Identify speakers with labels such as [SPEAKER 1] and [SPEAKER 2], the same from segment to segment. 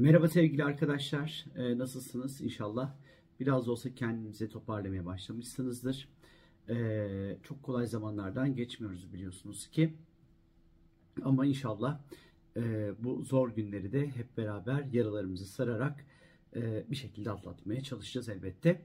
[SPEAKER 1] Merhaba sevgili arkadaşlar. Ee, nasılsınız? İnşallah biraz da olsa kendinizi toparlamaya başlamışsınızdır. Ee, çok kolay zamanlardan geçmiyoruz biliyorsunuz ki. Ama inşallah e, bu zor günleri de hep beraber yaralarımızı sararak e, bir şekilde atlatmaya çalışacağız elbette.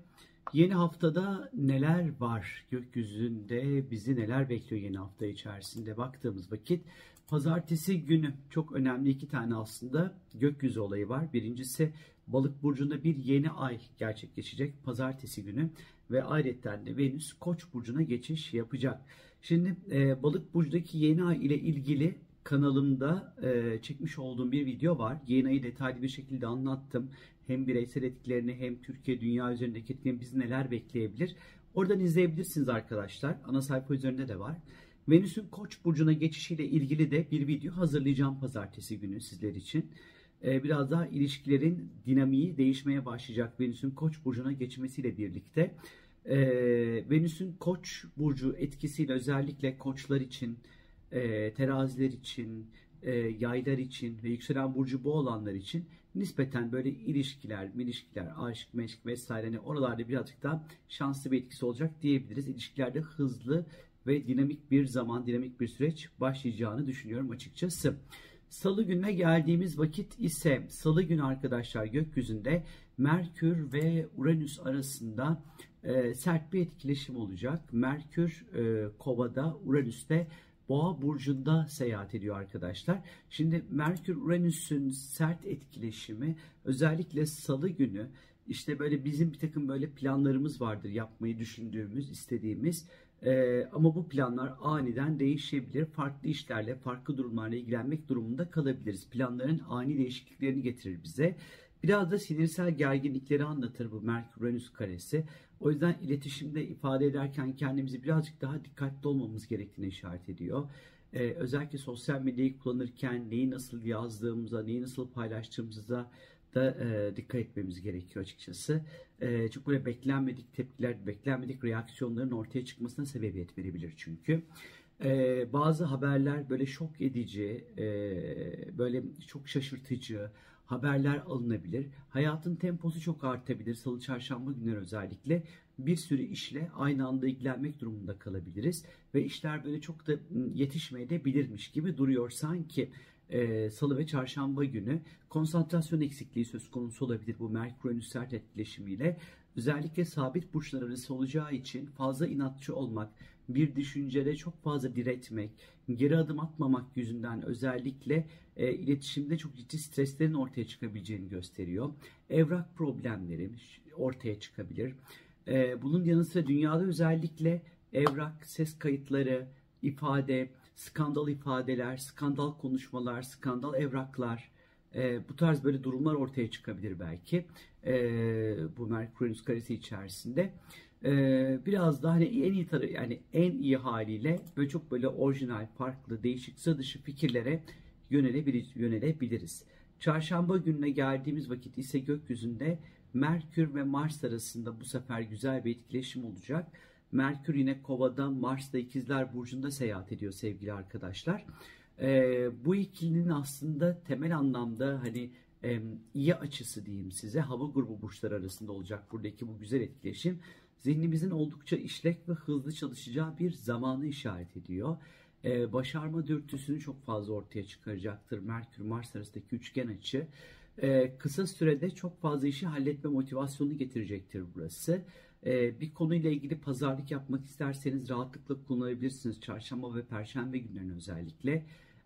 [SPEAKER 1] Yeni haftada neler var? Gökyüzünde bizi neler bekliyor yeni hafta içerisinde baktığımız vakit pazartesi günü çok önemli iki tane aslında gökyüzü olayı var. Birincisi balık burcunda bir yeni ay gerçekleşecek pazartesi günü ve ayrıca de Venüs Koç burcuna geçiş yapacak. Şimdi e, balık burcundaki yeni ay ile ilgili kanalımda e, çekmiş olduğum bir video var. Yeni ayı detaylı bir şekilde anlattım. Hem bireysel etkilerini hem Türkiye dünya üzerindeki etkilerini bizi neler bekleyebilir. Oradan izleyebilirsiniz arkadaşlar. Ana sayfa üzerinde de var. Venüs'ün Koç burcuna geçişiyle ilgili de bir video hazırlayacağım pazartesi günü sizler için. Ee, biraz daha ilişkilerin dinamiği değişmeye başlayacak Venüs'ün Koç burcuna geçmesiyle birlikte. Ee, Venüs'ün Koç burcu etkisiyle özellikle koçlar için, e, teraziler için, e, yaylar için ve yükselen burcu bu olanlar için nispeten böyle ilişkiler, ilişkiler, aşk, meşk vesaire hani oralarda birazcık daha şanslı bir etkisi olacak diyebiliriz. İlişkilerde hızlı ve dinamik bir zaman, dinamik bir süreç başlayacağını düşünüyorum açıkçası. Salı gününe geldiğimiz vakit ise salı günü arkadaşlar gökyüzünde Merkür ve Uranüs arasında e, sert bir etkileşim olacak. Merkür e, Kova'da, Uranüs'te Boğa burcunda seyahat ediyor arkadaşlar. Şimdi Merkür Uranüs'ün sert etkileşimi özellikle salı günü işte böyle bizim bir takım böyle planlarımız vardır yapmayı düşündüğümüz, istediğimiz. Ee, ama bu planlar aniden değişebilir. Farklı işlerle, farklı durumlarla ilgilenmek durumunda kalabiliriz. Planların ani değişikliklerini getirir bize. Biraz da sinirsel gerginlikleri anlatır bu Merkür-Uranüs karesi. O yüzden iletişimde ifade ederken kendimizi birazcık daha dikkatli olmamız gerektiğini işaret ediyor. Ee, özellikle sosyal medyayı kullanırken neyi nasıl yazdığımıza, neyi nasıl paylaştığımıza da e, dikkat etmemiz gerekiyor açıkçası. E, çok böyle beklenmedik tepkiler, beklenmedik reaksiyonların ortaya çıkmasına sebebiyet verebilir çünkü. E, bazı haberler böyle şok edici, e, böyle çok şaşırtıcı haberler alınabilir. Hayatın temposu çok artabilir. Salı, çarşamba günleri özellikle bir sürü işle aynı anda ilgilenmek durumunda kalabiliriz. Ve işler böyle çok da yetişmeye de bilirmiş gibi duruyor sanki e, salı ve çarşamba günü konsantrasyon eksikliği söz konusu olabilir bu Merkür sert etkileşimiyle. Özellikle sabit burçlar arası olacağı için fazla inatçı olmak, bir düşüncede çok fazla diretmek, geri adım atmamak yüzünden özellikle e, iletişimde çok ciddi streslerin ortaya çıkabileceğini gösteriyor. Evrak problemleri ortaya çıkabilir. E, bunun yanı sıra dünyada özellikle evrak, ses kayıtları, ifade, skandal ifadeler, skandal konuşmalar, skandal evraklar, e, bu tarz böyle durumlar ortaya çıkabilir belki e, bu Merkür karesi içerisinde. E, biraz daha hani en iyi tarafı yani en iyi haliyle böyle çok böyle orijinal, farklı, değişik, sıra dışı fikirlere yönelebilir, yönelebiliriz. Çarşamba gününe geldiğimiz vakit ise gökyüzünde Merkür ve Mars arasında bu sefer güzel bir etkileşim olacak. Merkür yine Kova'da, Mars da İkizler Burcu'nda seyahat ediyor sevgili arkadaşlar. E, bu ikilinin aslında temel anlamda hani e, iyi açısı diyeyim size hava grubu burçlar arasında olacak buradaki bu güzel etkileşim. Zihnimizin oldukça işlek ve hızlı çalışacağı bir zamanı işaret ediyor. Ee, başarma dürtüsünü çok fazla ortaya çıkaracaktır Merkür Mars arasındaki üçgen açı. Ee, kısa sürede çok fazla işi halletme motivasyonu getirecektir burası. Ee, bir konuyla ilgili pazarlık yapmak isterseniz rahatlıkla kullanabilirsiniz. Çarşamba ve perşembe günlerini özellikle.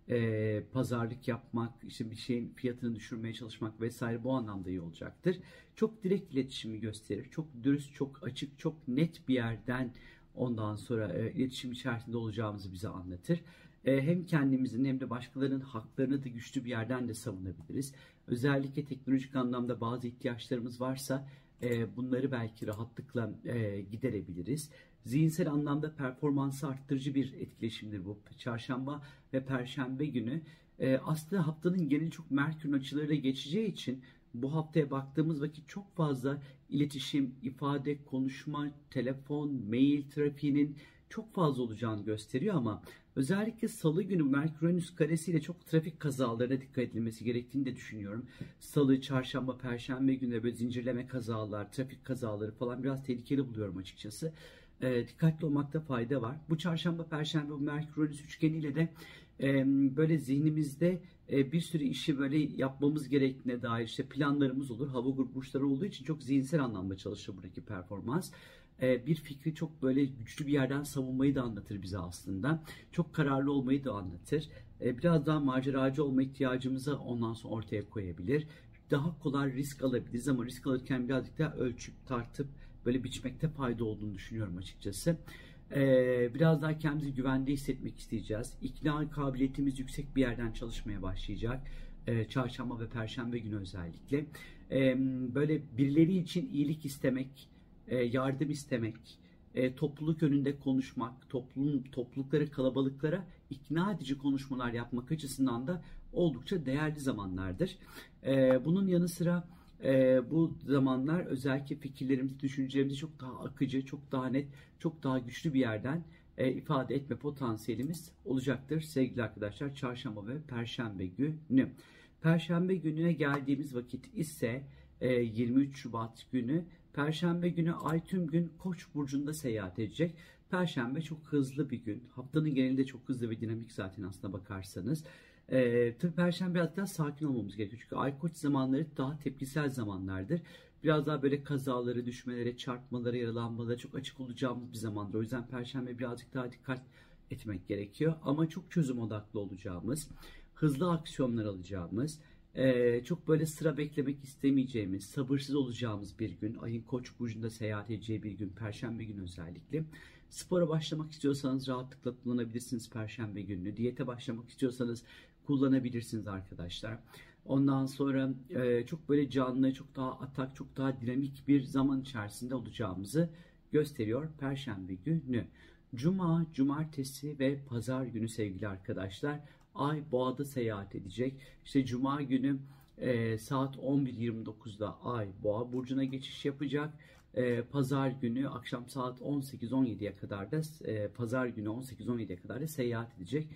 [SPEAKER 1] Ee, pazarlık yapmak, işte bir şeyin fiyatını düşürmeye çalışmak vesaire bu anlamda iyi olacaktır. Çok direkt iletişimi gösterir. Çok dürüst, çok açık, çok net bir yerden ondan sonra e, iletişim içerisinde olacağımızı bize anlatır. E, hem kendimizin hem de başkalarının haklarını da güçlü bir yerden de savunabiliriz. Özellikle teknolojik anlamda bazı ihtiyaçlarımız varsa e, bunları belki rahatlıkla e, giderebiliriz. Zihinsel anlamda performansı arttırıcı bir etkileşimdir bu. Çarşamba ve Perşembe günü e, aslında haftanın geneli çok Merkür açılarıyla geçeceği için bu haftaya baktığımız vakit çok fazla iletişim, ifade, konuşma, telefon, mail trafiğinin çok fazla olacağını gösteriyor ama özellikle salı günü Merkür karesiyle çok trafik kazalarına dikkat edilmesi gerektiğini de düşünüyorum. Salı, çarşamba, perşembe günleri böyle zincirleme kazalar, trafik kazaları falan biraz tehlikeli buluyorum açıkçası. E, dikkatli olmakta fayda var. Bu çarşamba, perşembe bu Merkür üçgeniyle de e, böyle zihnimizde e, bir sürü işi böyle yapmamız gerektiğine dair işte planlarımız olur. Hava grup burçları olduğu için çok zihinsel anlamda çalışır buradaki performans. E, bir fikri çok böyle güçlü bir yerden savunmayı da anlatır bize aslında. Çok kararlı olmayı da anlatır. E, biraz daha maceracı olma ihtiyacımızı ondan sonra ortaya koyabilir. Daha kolay risk alabiliriz ama risk alırken birazcık daha ölçüp tartıp böyle biçmekte fayda olduğunu düşünüyorum açıkçası. Ee, biraz daha kendimizi güvende hissetmek isteyeceğiz. İkna kabiliyetimiz yüksek bir yerden çalışmaya başlayacak. Çarşamba ve perşembe günü özellikle. Böyle birileri için iyilik istemek, e, yardım istemek, e, topluluk önünde konuşmak, toplum toplulukları kalabalıklara ikna edici konuşmalar yapmak açısından da oldukça değerli zamanlardır. E, bunun yanı sıra e, bu zamanlar özellikle fikirlerimizi, düşüncelerimizi çok daha akıcı, çok daha net, çok daha güçlü bir yerden e, ifade etme potansiyelimiz olacaktır sevgili arkadaşlar. Çarşamba ve Perşembe günü. Perşembe gününe geldiğimiz vakit ise e, 23 Şubat günü. Perşembe günü Ay tüm gün Koç burcunda seyahat edecek. Perşembe çok hızlı bir gün. Haftanın genelinde çok hızlı ve dinamik zaten aslına bakarsanız. E, tabii Perşembe daha sakin olmamız gerekiyor. Çünkü ay koç zamanları daha tepkisel zamanlardır. Biraz daha böyle kazaları, düşmelere, çarpmalara, yaralanmalara çok açık olacağımız bir zamandır. O yüzden Perşembe birazcık daha dikkat etmek gerekiyor. Ama çok çözüm odaklı olacağımız, hızlı aksiyonlar alacağımız, ee, çok böyle sıra beklemek istemeyeceğimiz, sabırsız olacağımız bir gün. Ayın Koç burcunda seyahat edeceği bir gün, Perşembe günü özellikle. Spora başlamak istiyorsanız rahatlıkla kullanabilirsiniz Perşembe gününü. Diyete başlamak istiyorsanız kullanabilirsiniz arkadaşlar. Ondan sonra e, çok böyle canlı, çok daha atak, çok daha dinamik bir zaman içerisinde olacağımızı gösteriyor Perşembe günü. Cuma, cumartesi ve pazar günü sevgili arkadaşlar Ay Boğa'da seyahat edecek. İşte Cuma günü e, saat 11.29'da Ay Boğa burcuna geçiş yapacak. E, pazar günü akşam saat 18-17'ye kadar da e, pazar günü 18-17'ye kadar da seyahat edecek.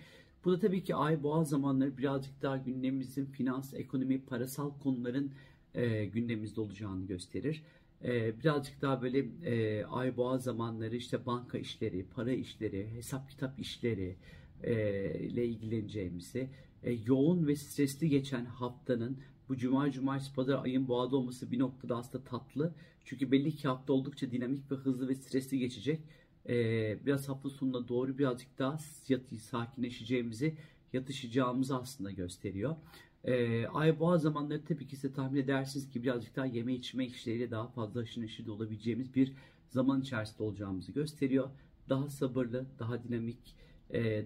[SPEAKER 1] Bu da tabii ki ay boğa zamanları birazcık daha gündemimizin finans, ekonomi, parasal konuların e, gündemimizde olacağını gösterir. E, birazcık daha böyle e, ay boğa zamanları işte banka işleri, para işleri, hesap kitap işleri ile ilgileneceğimizi, e, yoğun ve stresli geçen haftanın bu cuma, cumartesi, pazar ayın boğada olması bir noktada aslında tatlı. Çünkü belli ki hafta oldukça dinamik ve hızlı ve stresli geçecek e, biraz hafta sonuna doğru birazcık daha yatı, sakinleşeceğimizi, yatışacağımızı aslında gösteriyor. E, ay boğa zamanları tabii ki size tahmin edersiniz ki birazcık daha yeme içme işleriyle daha fazla aşırı olabileceğimiz bir zaman içerisinde olacağımızı gösteriyor. Daha sabırlı, daha dinamik, e,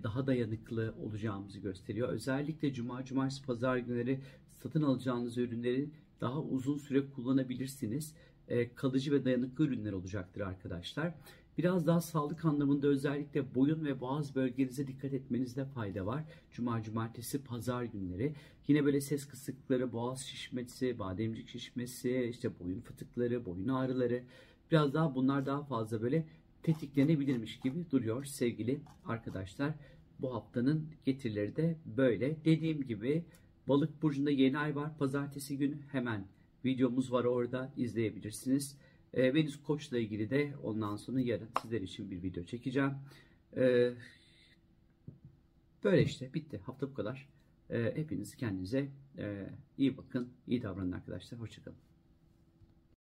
[SPEAKER 1] daha dayanıklı olacağımızı gösteriyor. Özellikle cuma, cumartesi, pazar günleri satın alacağınız ürünleri daha uzun süre kullanabilirsiniz. E, kalıcı ve dayanıklı ürünler olacaktır arkadaşlar. Biraz daha sağlık anlamında özellikle boyun ve boğaz bölgenize dikkat etmenizde fayda var. Cuma, cumartesi, pazar günleri. Yine böyle ses kısıkları, boğaz şişmesi, bademcik şişmesi, işte boyun fıtıkları, boyun ağrıları. Biraz daha bunlar daha fazla böyle tetiklenebilirmiş gibi duruyor sevgili arkadaşlar. Bu haftanın getirileri de böyle. Dediğim gibi balık burcunda yeni ay var. Pazartesi günü hemen videomuz var orada izleyebilirsiniz. E, Venüs Koç'la ilgili de ondan sonra yarın sizler için bir video çekeceğim. E, böyle işte bitti. Hafta bu kadar. E, hepiniz kendinize e, iyi bakın, iyi davranın arkadaşlar. Hoşçakalın.